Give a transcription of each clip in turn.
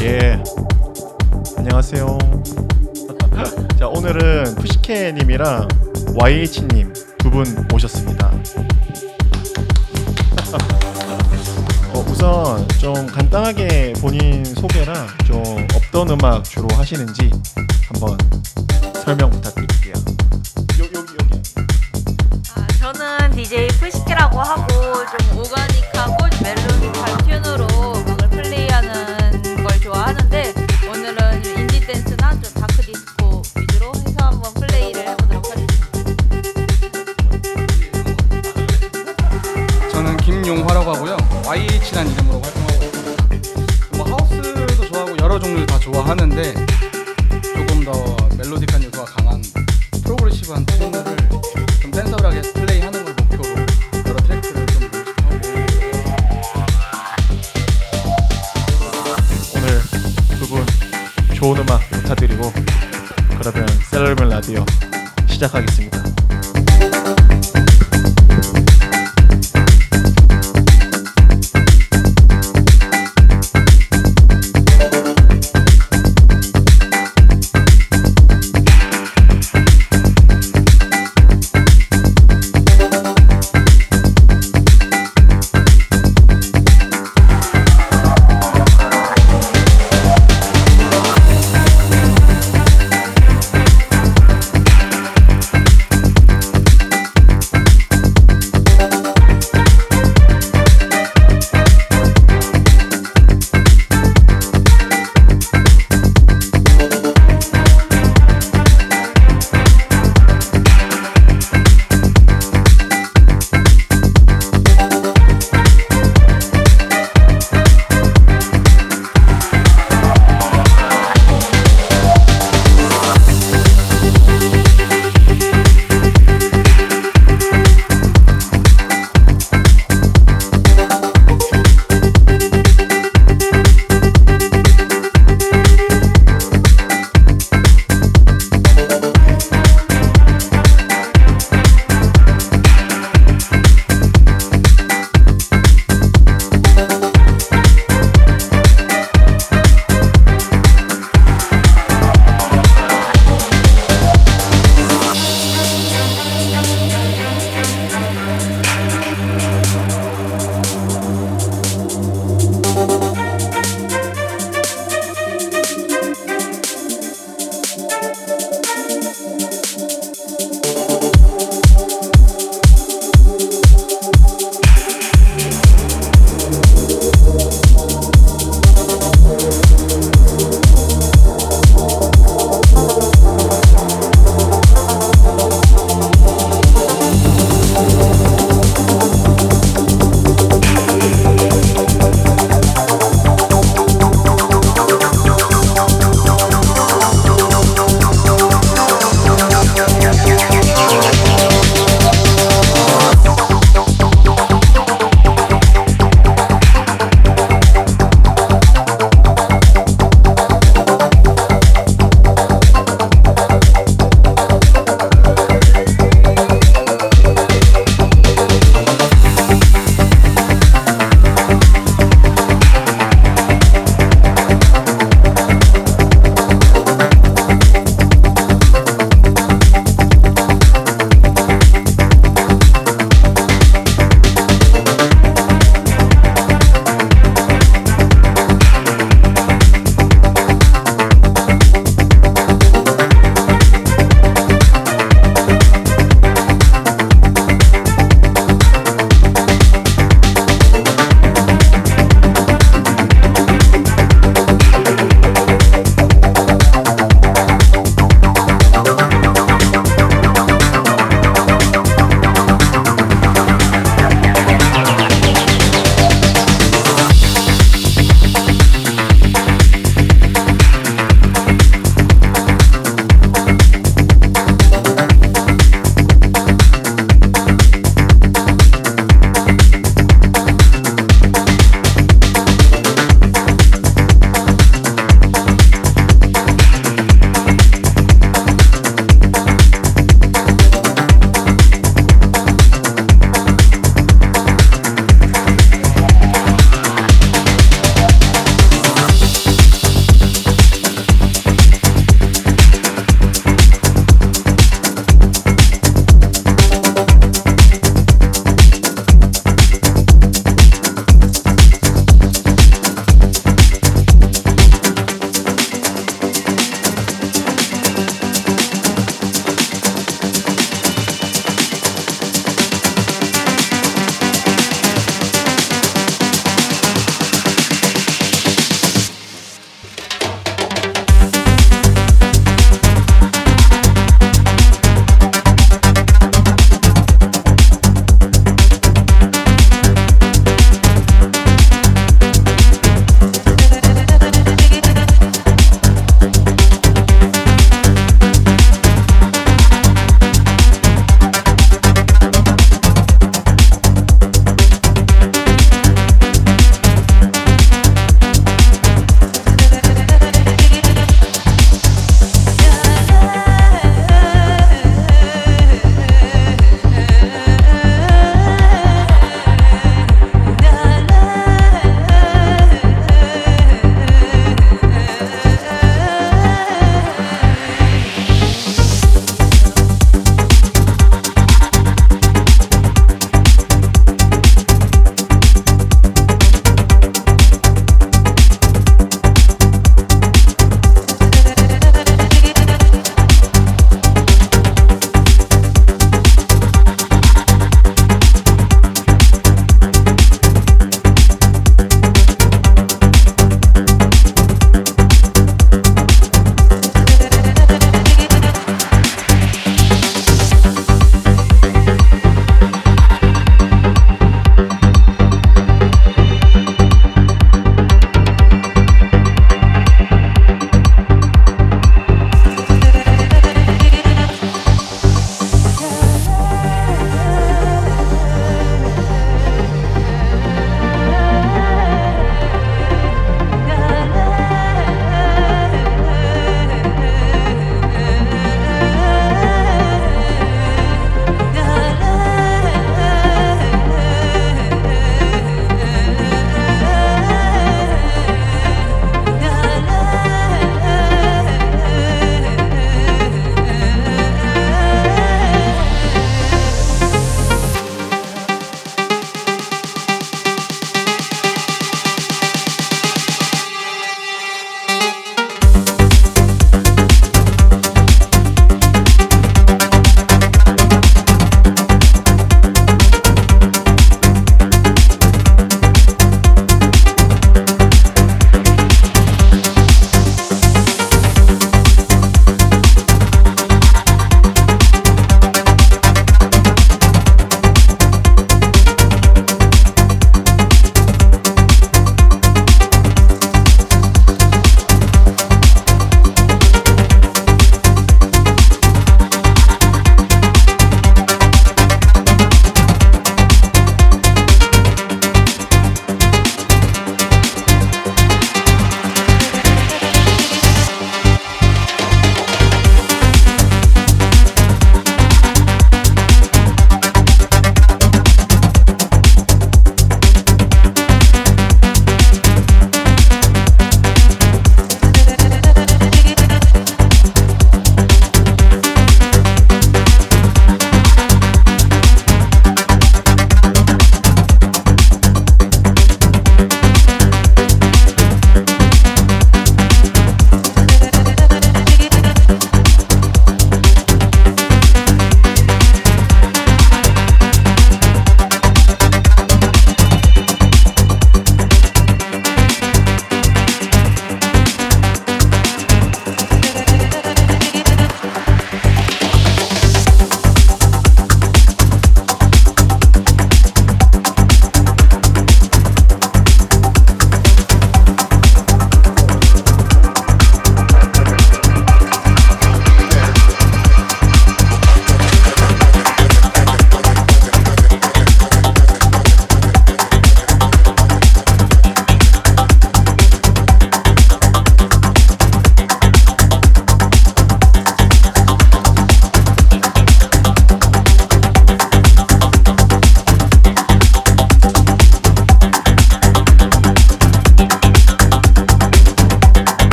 예. 안녕하세요. 자, 오늘은 푸시케 님이랑 YH님 두 분 모셨습니다. 어, 우선 좀 간단하게 본인 소개랑 좀 어떤 음악 주로 하시는지 한번 설명 부탁드릴게요. DJ 푸시키라고 하고 좀 organic하고 좀 melodical tune으로 음악을 플레이하는 걸 좋아하는데 오늘은 indie dance나 좀 dark disco 위주로 해서 한번 플레이를 해보도록 하겠습니다. 저는 김용화라고 하고요. YH라는 이름으로 활동하고 있습니다. 뭐 house도 좋아하고 여러 종류 다 좋아하는데 조금 더 멜로디한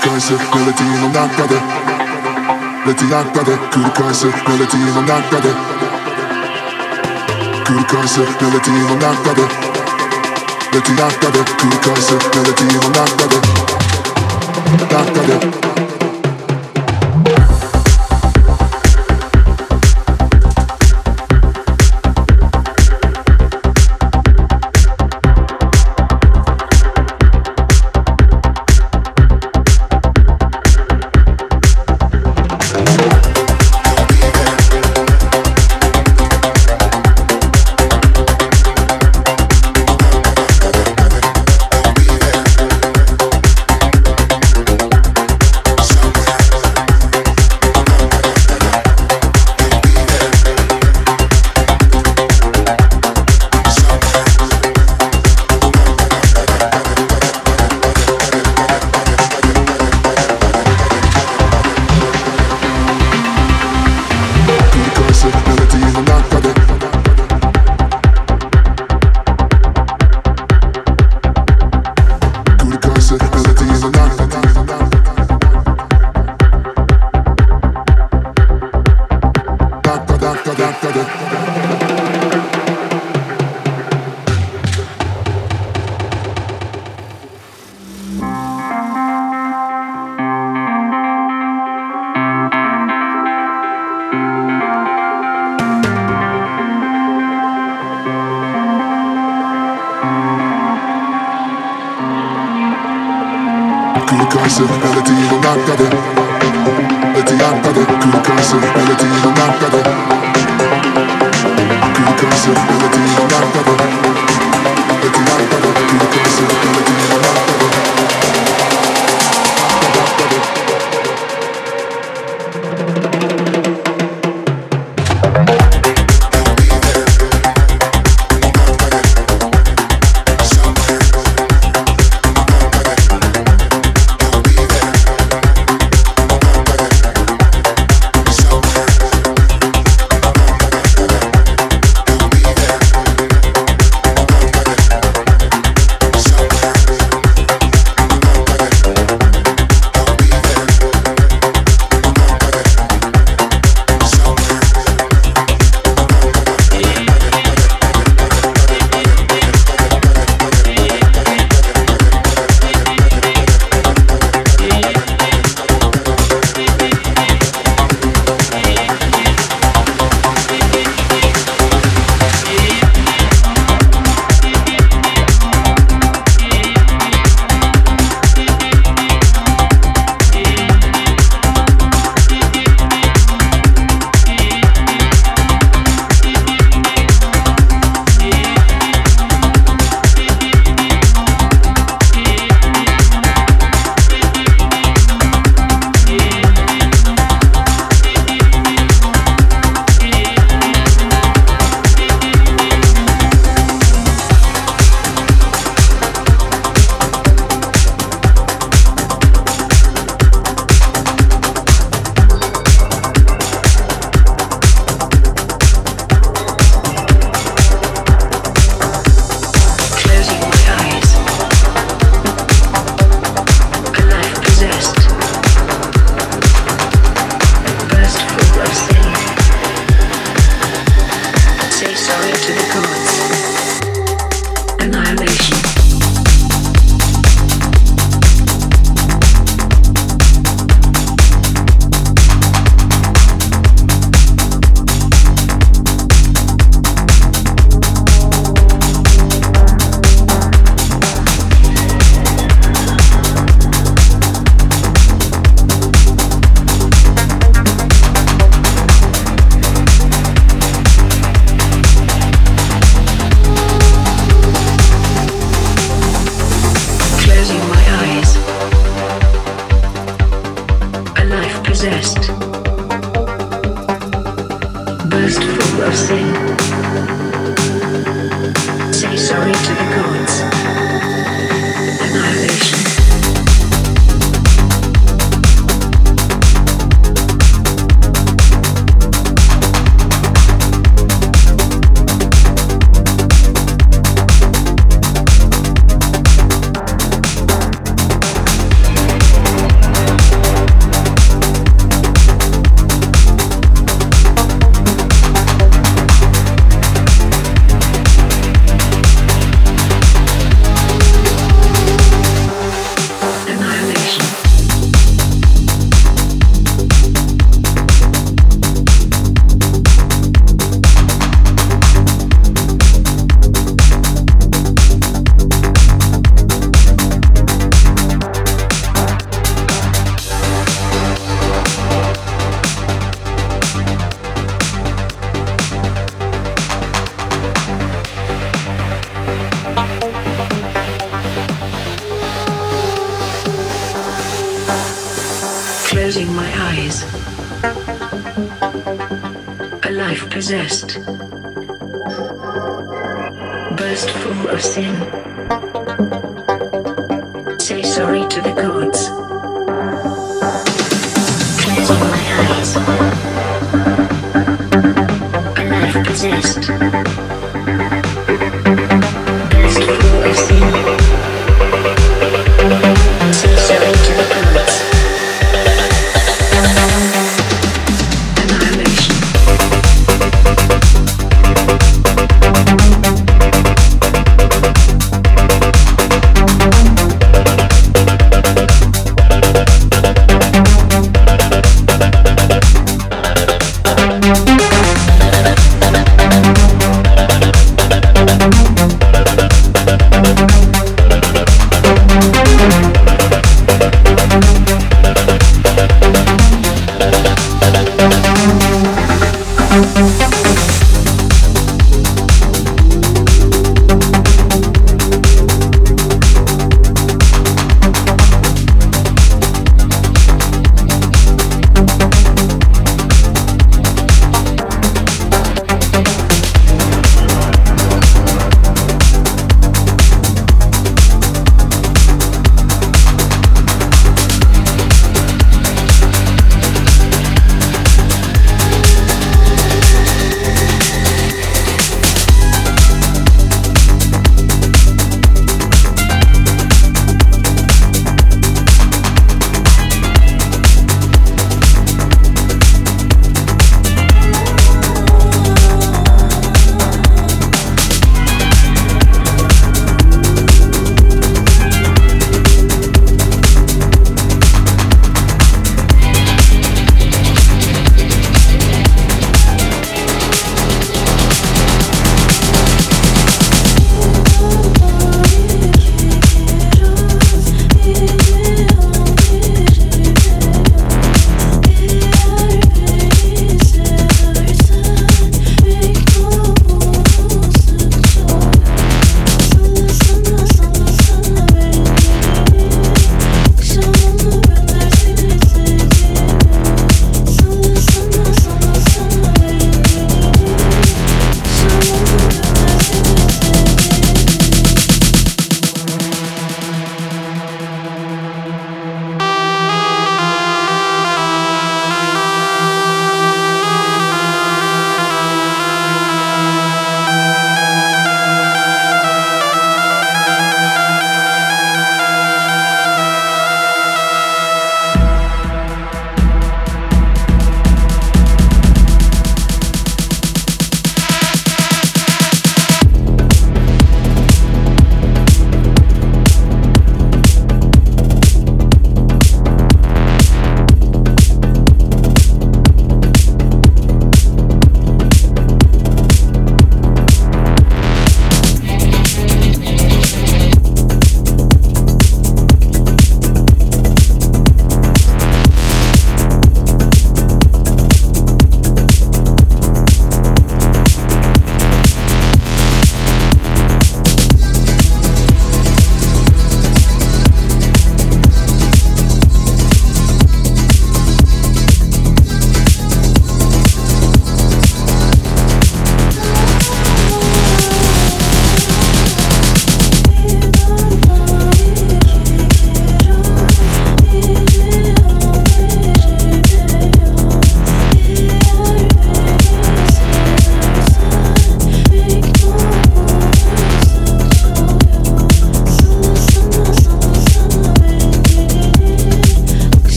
kayısı melodiyi ondan kadı Leti yakladı Kır kayısı melodiyi ondan kadı Kır kayısı melodiyi ondan kadı Leti yakladı Kır kayısı melodiyi ondan kadı Yakladı